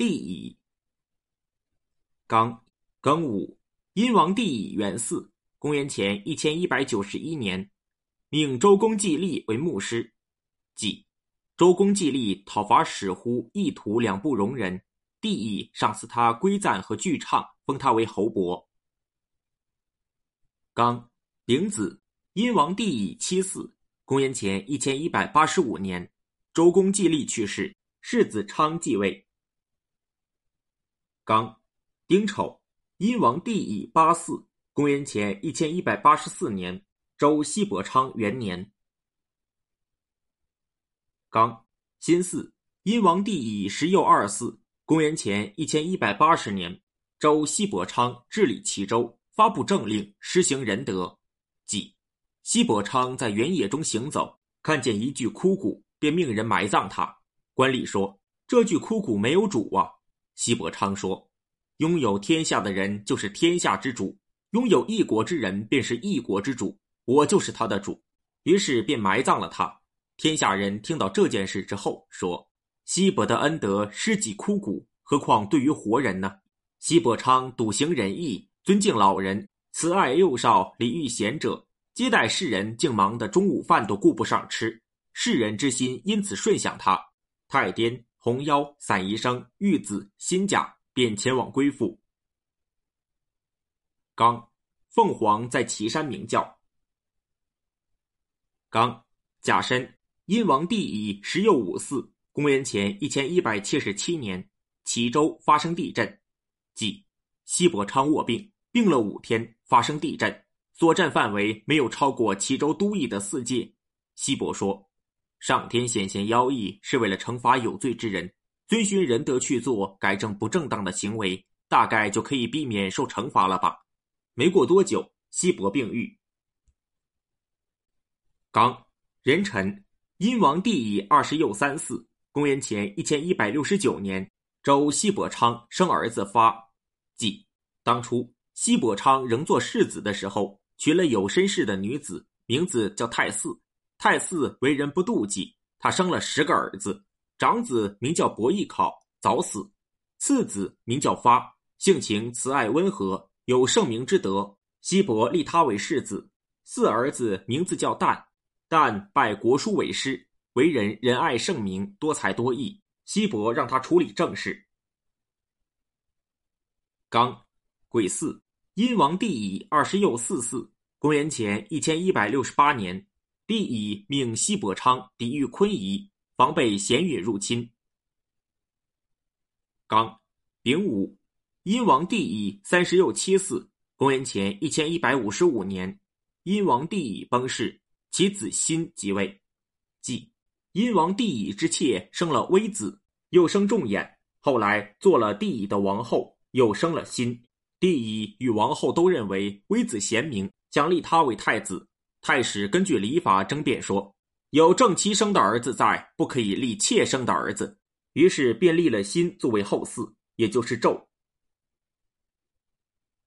帝乙。刚庚午，殷王帝乙元嗣，公元前一千一百九十一年，命周公季历为牧师。即周公季历讨伐史乎意图两不容人，帝乙赏赐他归赞和巨唱，封他为侯伯。刚丙子，殷王帝乙七嗣，公元前一千一百八十五年，周公季历去世，世子昌继位。刚丁丑，殷王帝乙八嗣，公元前一千一百八十四年，周西伯昌元年。刚辛巳，殷王帝乙十又二嗣，公元前一千一百八十年，周西伯昌治理齐州，发布政令，施行仁德。即西伯昌在原野中行走，看见一具枯骨，便命人埋葬他。官吏说：“这具枯骨没有主啊。”西伯昌说：“拥有天下的人就是天下之主，拥有一国之人便是一国之主，我就是他的主。”于是便埋葬了他。天下人听到这件事之后，说：“西伯的恩德施及枯骨，何况对于活人呢？”西伯昌笃行仁义，尊敬老人，慈爱幼少，礼遇贤者，接待世人，竟忙得中午饭都顾不上吃。世人之心因此顺想他。太颠、红腰、散宜生、玉子、新甲便前往归附。刚，凤凰在岐山鸣叫。刚，甲申。殷王帝乙十又五嗣，公元前一千一百七十七年，齐州发生地震，即西伯昌卧病，病了五天，发生地震，所占范围没有超过齐州都邑的四界。西伯说：“上天显现妖异，是为了惩罚有罪之人，遵循仁德去做，改正不正当的行为，大概就可以避免受惩罚了吧。”没过多久，西伯病愈。刚壬辰。殷王帝乙二十又三嗣，公元前一千一百六十九年，周西伯昌生儿子发。即当初西伯昌仍做世子的时候，娶了有身世的女子，名字叫太姒。太姒为人不妒忌，他生了十个儿子，长子名叫伯邑考，早死；次子名叫发，性情慈爱温和，有圣明之德。西伯立他为世子。四儿子名字叫旦。旦拜国书为师，为人仁爱圣明，多才多艺。西伯让他处理政事。刚，癸巳，殷王帝乙二十又四四，公元前一千一百六十八年，帝乙命西伯昌抵御昆夷，防备咸允入侵。刚，丙午，殷王帝乙三十又七嗣，公元前一千一百五十五年，殷王帝乙崩逝。其子辛即位，即殷王帝乙之妾生了微子，又生仲衍，后来做了帝乙的王后，又生了辛。帝乙与王后都认为微子贤明，想立他为太子。太史根据礼法争辩说，有正妻生的儿子在，不可以立妾生的儿子，于是便立了新作为后嗣，也就是纣。